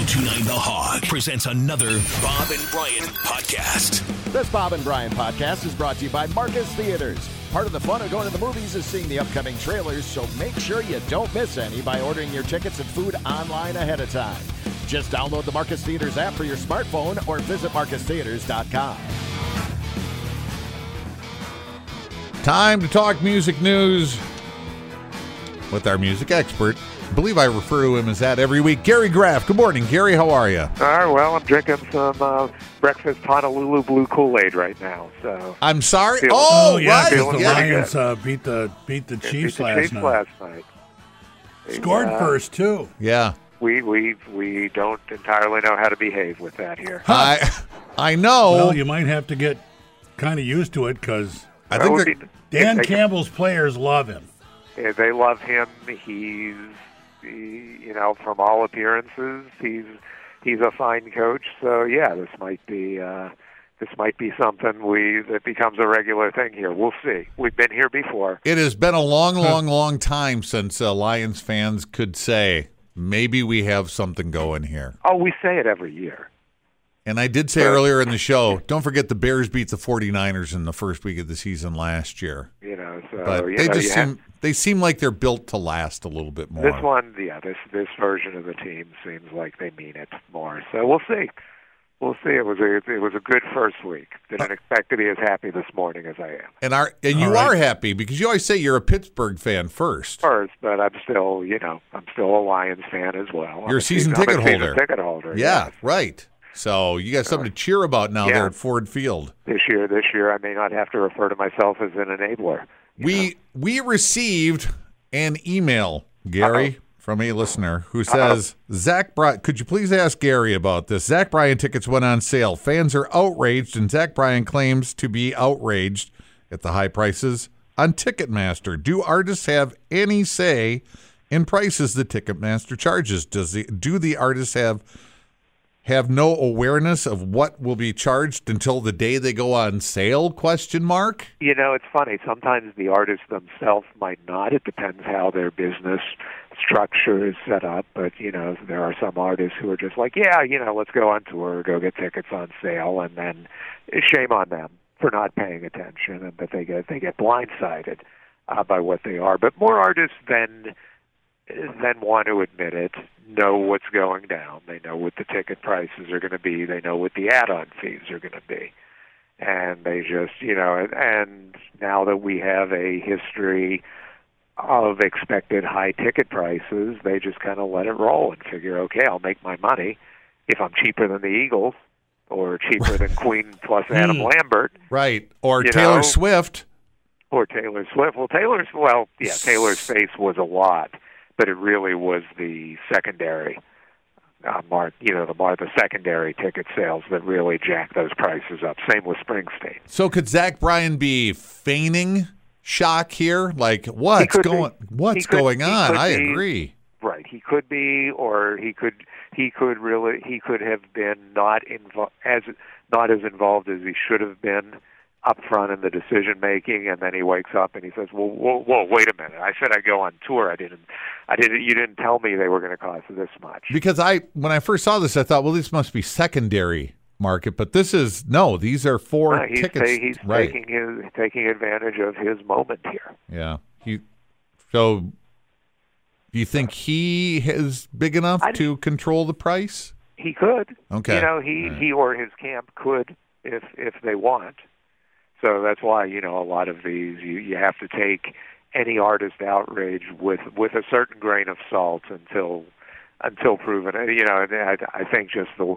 1029 The Hog presents another Bob and Brian podcast. This Bob and Brian podcast is brought to you by Marcus Theatres. Part of the fun of going to the movies is seeing the upcoming trailers, so make sure you don't miss any by ordering your tickets and food online ahead of time. Just download the Marcus Theatres app for your smartphone or visit marcustheatres.com. Time to talk music news with our music expert. I believe I refer to him as that every week. Gary Graff. Good morning, Gary. How are you? All right, well, I'm drinking some uh, breakfast Honolulu Blue Kool Aid right now. So I'm sorry. Feeling- Oh, Oh yeah, right. 'cause Feeling the Yeah. Lions uh, beat the beat the Beat Chiefs the last Chiefs night. last night. They, Scored uh, first too. Yeah. We we we don't entirely know how to behave with that here. I I know. Well, you might have to get kind of used to it because I think be- Dan Campbell's players love him. yeah, they love him. He's he, you know from all appearances he's he's a fine coach. So yeah, this might be. Uh, this might be something we that becomes a regular thing here. We'll see. We've been here before. it has been a long, long, long time since uh, Lions fans could say maybe we have something going here. Oh, we say it every year. And I did say earlier in the show, don't forget the Bears beat the 49ers in the first week of the season last year. You know, so But they know, just you have- seem they seem like they're built to last a little bit more. This one, yeah, this this version of the team seems like they mean it more. So we'll see. We'll see. It was a it was a good first week. Didn't uh, expect to be as happy this morning as I am. And are and you right. are happy because you always say you're a Pittsburgh fan first. First, but I'm still, you know, I'm still a Lions fan as well. I'm You're a season I'm ticket season holder. ticket holder. Yeah, yes. right. So you got something uh, to cheer about now Yeah. there at Ford Field. This year, this year, I may not have to refer to myself as an enabler. We we received an email, Gary, from a listener who says, Zach Bryan, could you please ask Gary about this? Zach Bryan tickets went on sale. Fans are outraged, and Zach Bryan claims to be outraged at the high prices on Ticketmaster. Do artists have any say in prices that Ticketmaster charges? Does the do the artists have have no awareness of what will be charged until the day they go on sale? Question mark. You know, it's funny. Sometimes the artists themselves might not. It depends how their business structure is set up. But you know, there are some artists who are just like, yeah, you know, let's go on tour, go get tickets on sale, and then shame on them for not paying attention, and that they get they get blindsided uh, by what they are. But more artists than than want to admit it know what's going down. They know what the ticket prices are going to be. They know what the add-on fees are going to be and they just you know and, and now that we have a history of expected high ticket prices they just kind of let it roll and figure okay i'll make my money if i'm cheaper than the eagles or cheaper than queen plus adam Hmm. lambert Right. Or Taylor know? Swift. or taylor swift well taylor's well yeah taylor's face was a lot but it really was the secondary uh, mar- you know the mar- the secondary ticket sales that really jacked those prices up same with springsteen So could Zach Bryan be feigning shock here? Like what's be. going what's could- going on? I be. agree. Right. He could be, or he could he could really he could have been not invo- as not as involved as he should have been up front in the decision making, and then he wakes up and he says, "Well, whoa, whoa, wait a minute! I said I'd go on tour. I didn't. I didn't. You didn't tell me they were going to cost this much." Because I when I first saw this I thought, well, this must be secondary market, but this is no, these are for Uh, he's tickets. ta- he's right. taking his taking advantage of his moment here. Yeah. He so do you think he is big enough I- to control the price? He could. Okay. You know, he he or his camp could if if they want. So that's why you know a lot of these you you have to take any artist outrage with with a certain grain of salt until until proven. You know, I I think just the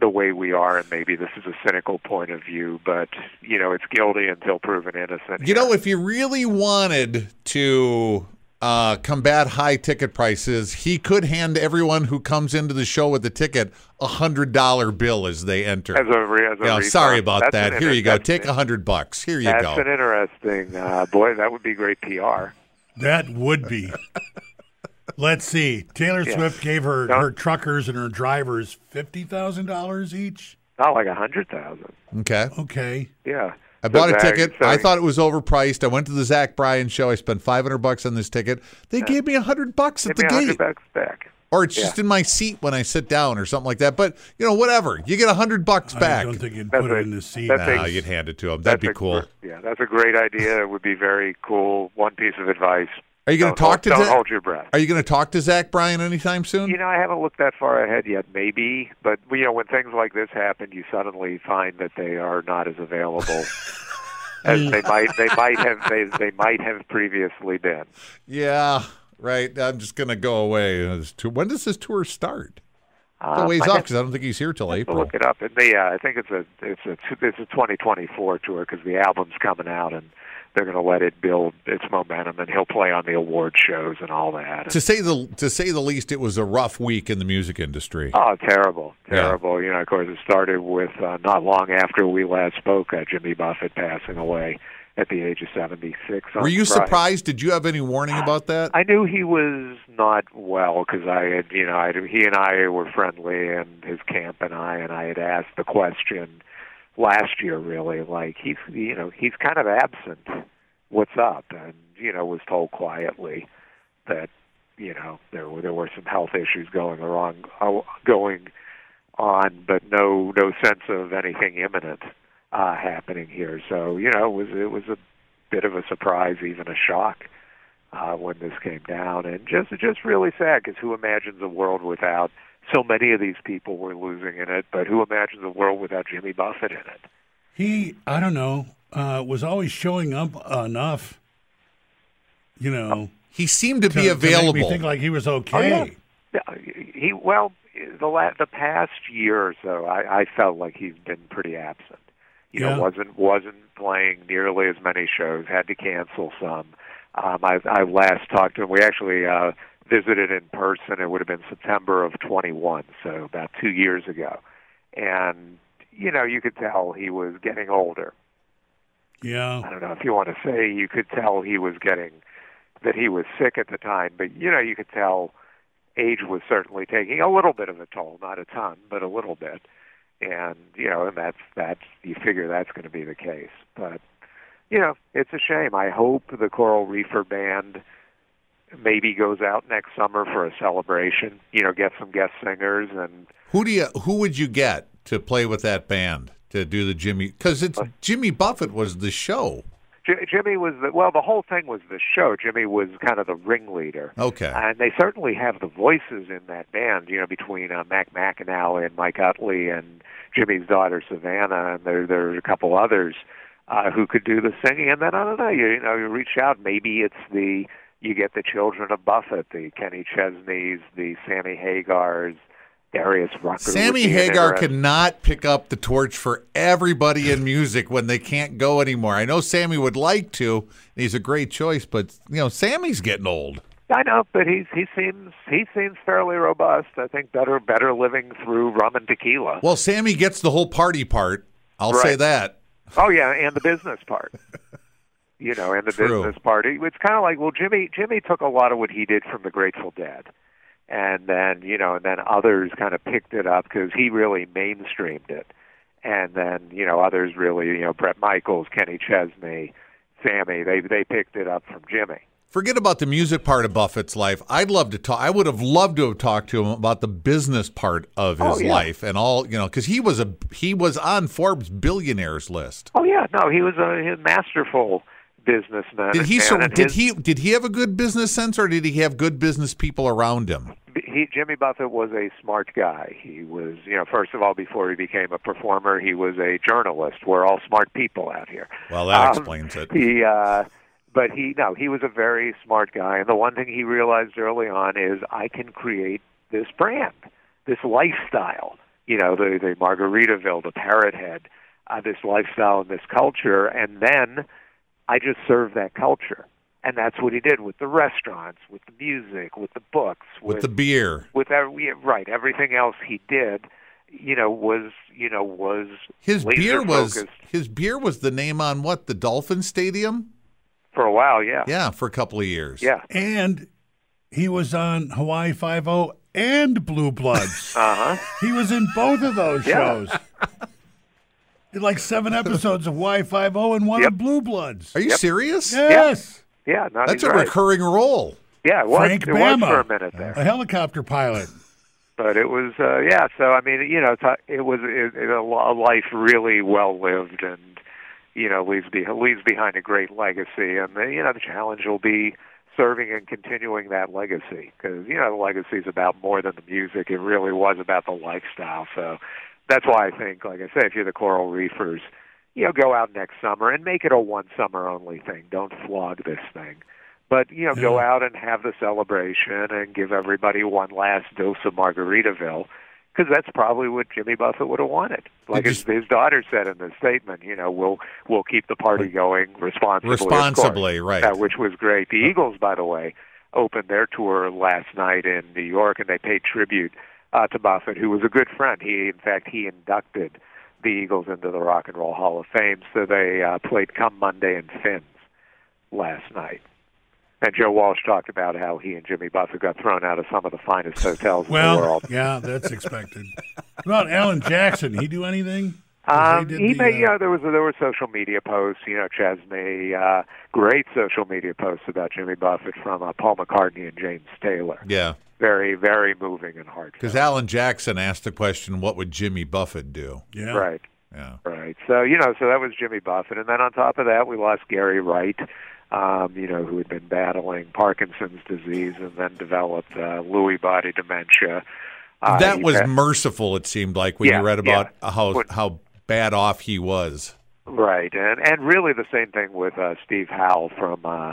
the way we are, and maybe this is a cynical point of view, but you know, it's guilty until proven innocent. You know, if you really wanted to uh, combat high ticket prices, he could hand everyone who comes into the show with a ticket a hundred dollar bill as they enter. as a, re- as a Yeah, sorry about That's that. Here inter- you go. Take a hundred bucks. Here you That's go. That's an interesting uh, boy. That would be great PR. That would be. Let's see. Taylor Yeah. Swift gave her Don't- her truckers and her drivers fifty thousand dollars each. Not like a hundred thousand. Okay. Okay. Yeah. I bought a ticket. so- I thought it was overpriced. I went to the Zach Bryan show. I spent 500 bucks on this ticket. They gave me 100 bucks at the me hundred gate. bucks back. or it's Yeah. just in my seat when I sit down or something like that. But you know, whatever. You get a hundred bucks I back. I don't think you'd That's put it in the seat. that's a- Nah, you'd hand it to him. That'd be a cool. gr- Yeah, that's a great idea. It would be very cool. One piece of advice: Are you going to talk to don't Zach? hold your breath. Are you going to talk to Zach Bryan anytime soon? You know, I haven't looked that far ahead yet. Maybe, but you know, when things like this happen, you suddenly find that they are not as available as they might. They might have. They they might have previously been. yeah, right. I'm just going to go away. When does this tour start? It's a Um, ways I off because I don't think he's here till April. look it up. And the, uh, I think it's a it's a it's a 2024 tour because the album's coming out and they're going to let it build its momentum, and he'll play on the award shows and all that. To say the to say the least, it was a rough week in the music industry. Oh, terrible, Yeah. terrible. You know, of course, it started with uh, not long after we last spoke, uh, Jimmy Buffett passing away at the age of 76. Were you Friday. surprised? Did you have any warning about that? I knew he was not well because I had, you know, I, he and I were friendly, and his camp and I, and I had asked the question last year, really, like he's, you know, he's kind of absent. What's up? And you know, was told quietly that, you know, there were there were some health issues going wrong, uh, going on, but no no sense of anything imminent uh, happening here. So you know, it was it was a bit of a surprise, even a shock uh, when this came down, and just just really sad because who imagines a world without so many of these people were losing in it, but who imagines a world without Jimmy Buffett in it? He, I don't know, uh, was always showing up enough. You know, He seemed to, to, be to make available. me think like he was okay. Yeah, he well the la- the past year or so, I, I felt like he's been pretty absent. You Yeah. know, wasn't wasn't playing nearly as many shows. Had to cancel some. Um, I, I last talked to him. We actually uh, visited in person. It would have been September of 21, so about two years ago. And you know, you could tell he was getting older. Yeah. I don't know if you want to say you could tell he was getting that he was sick at the time, but you know you could tell age was certainly taking a little bit of a toll, not a ton, but a little bit. And you know, and that's that's you figure that's going to be the case. But you know, it's a shame. I hope the Coral Reefer band maybe goes out next summer for a celebration. You know, get some guest singers and Who do you? Who would you get to play with that band to do the Jimmy? Because it's Jimmy Buffett was the show. J- Jimmy was the well. The whole thing was the show. Jimmy was kind of the ringleader. Okay. And they certainly have the voices in that band, you know, between uh, Mac McAnally and Mike Utley and Jimmy's daughter Savannah, and there there are a couple others uh, who could do the singing. And then I don't know, you, you know, you reach out. Maybe it's the you get the children of Buffett, the Kenny Chesneys, the Sammy Hagars, Darius Rucker. Sammy would be an Hagar interest- cannot pick up the torch for everybody in music when they can't go anymore. I know Sammy would like to. He's a great choice, but you know Sammy's getting old. I know, but he's he seems he seems fairly robust. I think better better living through rum and tequila. Well, Sammy gets the whole party part. I'll say that. Oh yeah, and the business part. you know, and the True. business part. It's kind of like well, Jimmy Jimmy took a lot of what he did from the Grateful Dead, and then you know, and then others kind of picked it up because he really mainstreamed it, and then you know, others really you know, Bret Michaels, Kenny Chesney, Sammy, they they picked it up from Jimmy. Forget about the music part of Buffett's life. I'd love to talk. I would have loved to have talked to him about the business part of oh, his Oh, yeah. life and all. You know, because he was a he was on Forbes billionaires list. Oh yeah, no, he was a, a masterful businessman. Did he? So, did his- he? Did he have a good business sense, or did he have good business people around him? he Jimmy Buffett was a smart guy. He was, you know, first of all, before he became a performer, he was a journalist. We're all smart people out here. Well, that Um, explains it. He, uh, but he, no, he was a very smart guy. And the one thing he realized early on is I can create this brand, this lifestyle. You know, the the Margaritaville, the Parrot Head, uh, this lifestyle and this culture, and then I just serve that culture. And that's what he did with the restaurants, with the music, with the books, With the beer, with every, right everything else he did you know was you know was his beer was focused his beer was the name on what the Dolphin Stadium. for a while yeah Yeah, for a couple of years. yeah and he was on Hawaii Five O and Blue Bloods. uh-huh he was in both of those Yeah. shows. Did like seven episodes of Y50 and one Yep. of Blue Bloods. Are you serious? Yes. yeah no, That's a right. recurring role. Yeah, it was. Frank it was Bama. for a minute there. a helicopter pilot. but it was uh yeah so i mean you know it's a- it was it, it, a a life really well lived and you know leaves be, leaves behind a great legacy and the, you know the challenge will be serving and continuing that legacy because you know the legacy is about more than the music it really was about the lifestyle so that's why i think like i say if you're the coral reefers you know go out next summer and make it a one summer only thing don't flog this thing but you know, go out and have the celebration and give everybody one last dose of Margaritaville, because that's probably what Jimmy Buffett would have wanted. Like his, just- his daughter said in the statement, you know, we'll we'll keep the party going responsibly. Responsibly, right. Uh, which was great. The Eagles, by the way, opened their tour last night in New York, and they paid tribute uh, to Buffett, who was a good friend. He, in fact, he inducted the Eagles into the Rock and Roll Hall of Fame. So they uh, played Come Monday and Fins last night. And Joe Walsh talked about how he and Jimmy Buffett got thrown out of some of the finest hotels in the Well, world. yeah, that's expected. What about Alan Jackson? He do anything? Um, they he the, made, uh, you know, there was there were social media posts. You know, Chesney, uh, great social media posts about Jimmy Buffett from uh, Paul McCartney and James Taylor. Yeah. Very, very moving and heartfelt. Because Alan Jackson asked the question, what would Jimmy Buffett do? yeah. Right, Yeah. right. So you know, so that was Jimmy Buffett, and then on top of that, we lost Gary Wright. Um, you know, who had been battling Parkinson's disease and then developed uh, Lewy body dementia. Uh, that was pa- merciful, it seemed like, when Yeah, you read about yeah. how, how bad off he was. Right, and and really the same thing with uh, Steve Harwell from uh,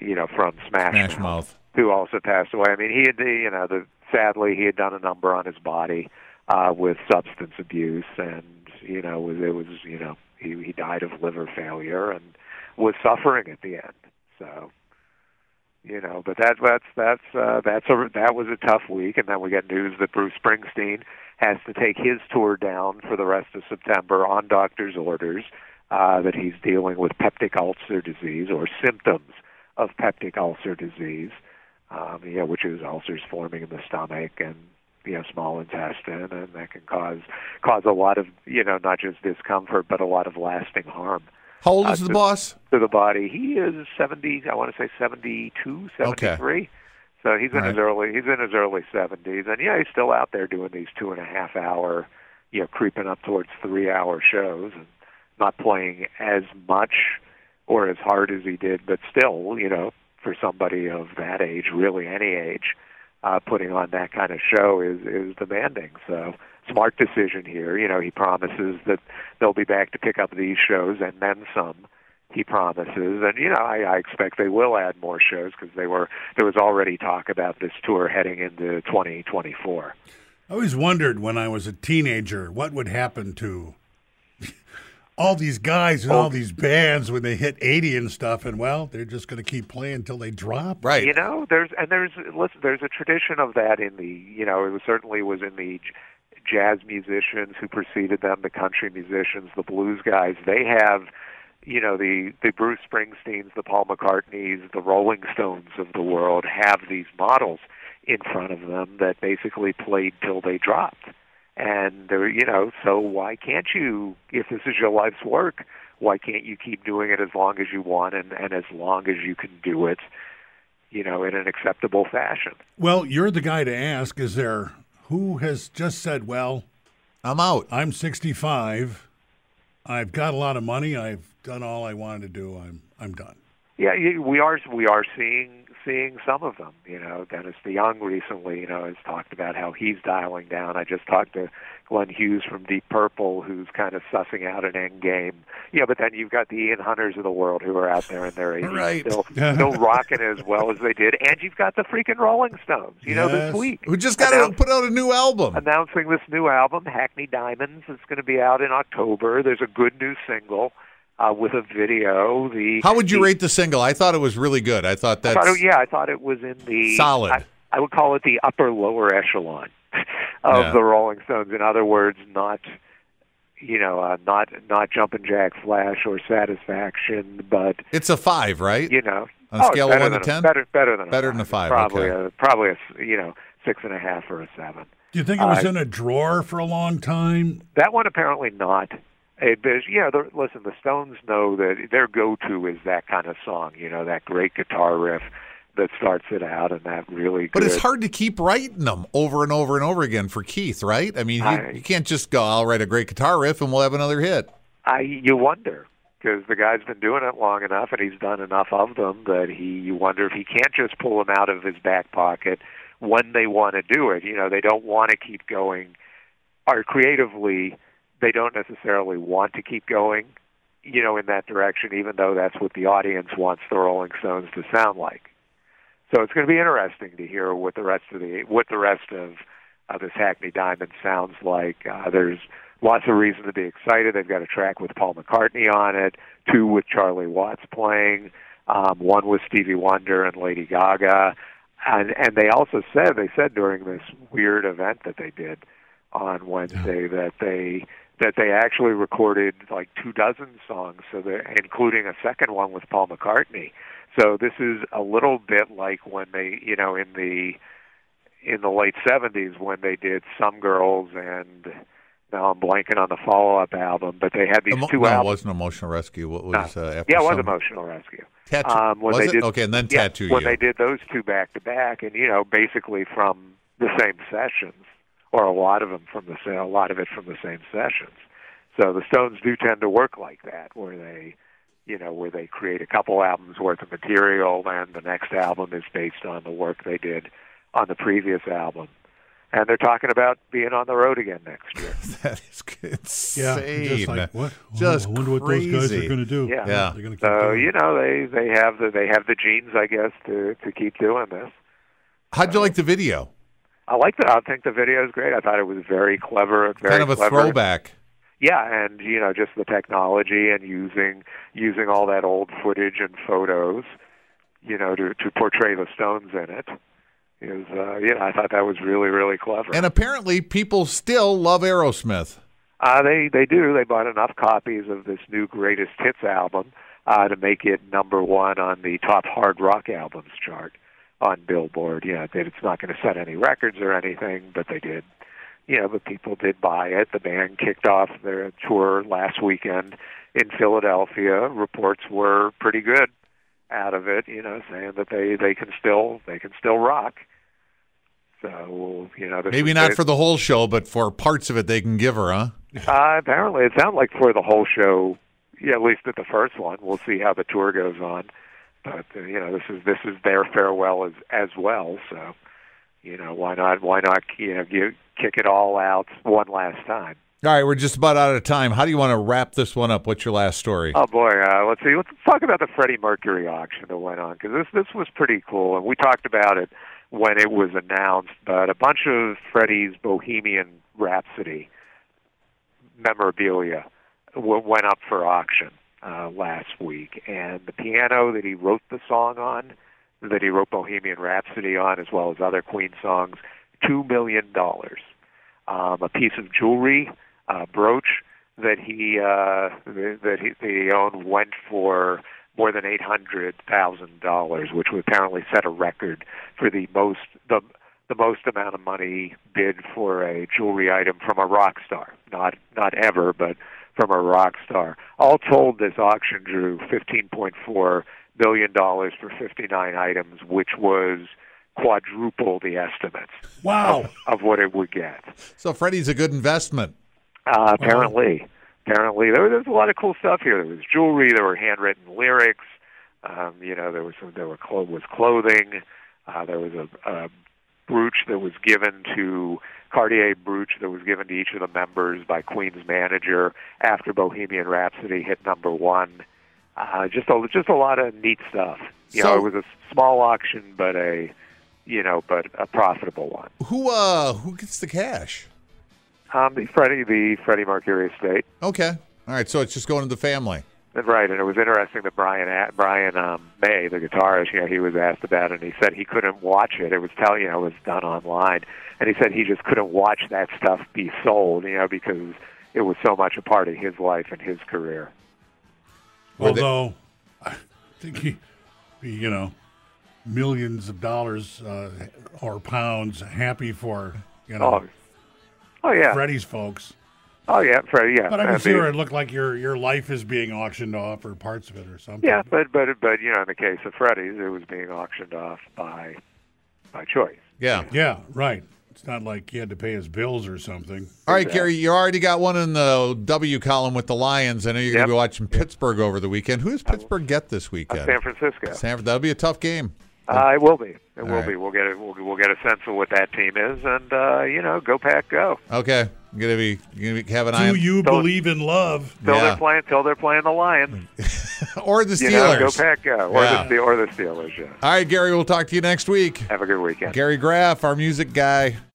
you know from Smash, Smash Mouth, Mouth. Who also passed away. I mean, he had you know the sadly he had done a number on his body uh, with substance abuse, and you know was it was you know he he died of liver failure and was suffering at the end. So you know, but that that's that's uh, that's a that was a tough week, and then we get news that Bruce Springsteen has to take his tour down for the rest of September on doctor's orders. Uh, that he's dealing with peptic ulcer disease or symptoms of peptic ulcer disease, um, you know, which is ulcers forming in the stomach and you know small intestine, and that can cause cause a lot of you know not just discomfort but a lot of lasting harm How old Uh, is the to- boss? to the body. He is 70, I want to say 72, 73. So he's in his early he's in his early 70s and yeah, he's still out there doing these two and a half hour, you know, creeping up towards 3 hour shows and not playing as much or as hard as he did, but still, you know, for somebody of that age, really any age, uh, putting on that kind of show is is demanding. So smart decision here. You know, he promises that they'll be back to pick up these shows and then some. He promises, and you know, I, I expect they will add more shows because they were there was already talk about this tour heading into 2024. I always wondered when I was a teenager what would happen to all these guys and all oh. these bands when they hit 80 and stuff. And well, they're just going to keep playing until they drop. Right. You know, there's and there's listen, there's a tradition of that in the you know it was, certainly was in the jazz musicians who preceded them, the country musicians, the blues guys. They have you know the the Bruce Springsteens, the Paul McCartneys, the Rolling Stones of the world have these models in front of them that basically played till they dropped. And they're, you know, so why can't you, if this is your life's work, why can't you keep doing it as long as you want and, and as long as you can do it, you know, in an acceptable fashion? Well, you're the guy to ask. Is there who has just said, well, I'm out. I'm 65. I've got a lot of money. I've done all I wanted to do. I'm I'm done. Yeah, we are we are seeing seeing some of them. You know, Dennis DeYoung recently, you know, has talked about how he's dialing down. I just talked to Glenn Hughes from Deep Purple, who's kind of sussing out an end game. Yeah, but then you've got the Ian Hunters of the world who are out there in their 80s, Right. still still rocking as well as they did, and you've got the freaking Rolling Stones. You know, Yes. this week We just got to put out a new album. announcing this new album, Hackney Diamonds. It's going to be out in October. There's a good new single uh, with a video. The How would you the- rate the single? I thought it was really good. I thought I that's thought yeah, I thought it was in the Solid. I, I would call it the upper lower echelon of Yeah. the Rolling Stones. In other words, not you know, uh, not not Jumpin' Jack Flash or Satisfaction, but it's a five, right? you know, On a oh, scale of one to 10? better better than a Better five. than a five, Probably okay. a probably a s- you know six and a half or a seven. Do you think it was Uh, in a drawer for a long time? That one apparently not. It, there's, yeah, the, listen, the Stones know that their go-to is that kind of song. You know, that great guitar riff that starts it out, and that really. But good. it's hard to keep writing them over and over and over again for Keith, right? I mean, you, I- you can't just go, I'll write a great guitar riff and we'll have another hit. I you wonder because the guy's been doing it long enough, and he's done enough of them that he you wonder if he can't just pull them out of his back pocket when they want to do it. You know, they don't want to keep going, or creatively, they don't necessarily want to keep going. You know, in that direction, even though that's what the audience wants the Rolling Stones to sound like. So it's going to be interesting to hear what the rest of the what the rest of uh, this Hackney Diamond sounds like. Uh, there's lots of reason to be excited. They've got a track with Paul McCartney on it, two with Charlie Watts playing, um, one with Stevie Wonder and Lady Gaga, and and they also said they said during this weird event that they did on Wednesday that they that they actually recorded like two dozen songs, so they including a second one with Paul McCartney. So this is a little bit like when they, you know, in the in the late '70s when they did "Some Girls" and now I'm blanking on the follow-up album, but they had these Emo- two no, it wasn't Emotional Rescue. What was uh, after yeah, it was some- Emotional Rescue. Tattoo. Um, when was they it? did, okay, and then yeah, Tattoo when You. they did those two back to back, and you know, basically from the same sessions, or a lot of them from the sa- a lot of it from the same sessions. So the Stones do tend to work like that, where they, you know, where they create a couple albums worth of material, and the next album is based on the work they did on the previous album. And they're talking about being on the road again next year. that is insane. Yeah, just like what? Just I wonder what those guys crazy. are going to do. Yeah. Yeah. They're going to keep So going. you know, they they have the they have the genes, I guess, to to keep doing this. How'd you like the video? I like that. I think the video is great. I thought it was very clever, very kind of a clever. throwback. Yeah, and you know, just the technology and using using all that old footage and photos, you know, to to portray the Stones in it is, uh, you know, I thought that was really really clever. And apparently, people still love Aerosmith. Uh, they they do. They bought enough copies of this new greatest hits album uh, to make it number one on the top hard rock albums chart on Billboard. Yeah, that it's not going to set any records or anything, but they did. You know, but people did buy it. The band kicked off their tour last weekend in Philadelphia. Reports were pretty good out of it. You know, saying that they they can still they can still rock. So you know, Maybe not it. for the whole show, but for parts of it, they can give her, huh? Uh, apparently, it sounded like for the whole show. Yeah, at least at the first one. We'll see how the tour goes on. But uh, you know, this is this is their farewell as as well. So, you know, why not why not you know you kick it all out one last time? All right, we're just about out of time. How do you want to wrap this one up? What's your last story? Oh boy, uh, let's see. Let's talk about the Freddie Mercury auction that went on because this this was pretty cool, and we talked about it when it was announced. But a bunch of Freddie's Bohemian Rhapsody memorabilia w- went up for auction uh, last week, and the piano that he wrote the song on, that he wrote Bohemian Rhapsody on, as well as other Queen songs, two million dollars. Um, a piece of jewelry, uh, brooch that he uh, that he, that he owned went for more than eight hundred thousand dollars, which would apparently set a record for the most the the most amount of money bid for a jewelry item from a rock star. Not not ever, but from a rock star. All told, this auction drew fifteen point four billion dollars for fifty nine items, which was quadruple the estimates Wow. of what it would get. So Freddie's a good investment. Uh, apparently, apparently there, was a lot of cool stuff here. There was jewelry, there were handwritten lyrics. Um, you know, there was some, there were clo- was clothing. Uh, there was a, a brooch that was given to Cartier brooch that was given to each of the members by Queen's manager after Bohemian Rhapsody hit number one. Uh, just a just a lot of neat stuff. You know, it was a small auction, but a you know, but a profitable one. Who uh who gets the cash? Um, the Freddie, the Freddie Mercury estate. Okay. All right, so it's just going to the family. Right, and it was interesting that Brian Brian um, May, the guitarist, you know, he was asked about it, and he said he couldn't watch it. It was tell you know, it was done online, and he said he just couldn't watch that stuff be sold, you know, because it was so much a part of his life and his career. Although, I think he you know, millions of dollars uh, or pounds happy for, you know, Oh, oh yeah, Freddie's folks. Oh yeah, for, yeah. But I I can see mean- where it looked like your your life is being auctioned off or parts of it or something. Yeah, but but but you know, in the case of Freddie's, it was being auctioned off by by choice. Yeah. Yeah, right. It's not like he had to pay his bills or something. All right, Gary, you already got one in the W column with the Lions. I know you're going to be watching Pittsburgh over the weekend. Who does Pittsburgh get this weekend? San Francisco. San- that'll be a tough game. Uh, it will be. It will right. be. We'll get it. We'll, we'll get a sense of what that team is, and uh, you know, go pack, go. Okay, you're gonna be gonna be, have an eye Do you Don't- believe in love? Till Yeah. they're playing. Till they're playing the Lions. or the You know, go Steelers. pack, go. Or Yeah. the or the Steelers. Yeah. All right, Gary, we'll talk to you next week. Have a good weekend. Gary Graff, our music guy.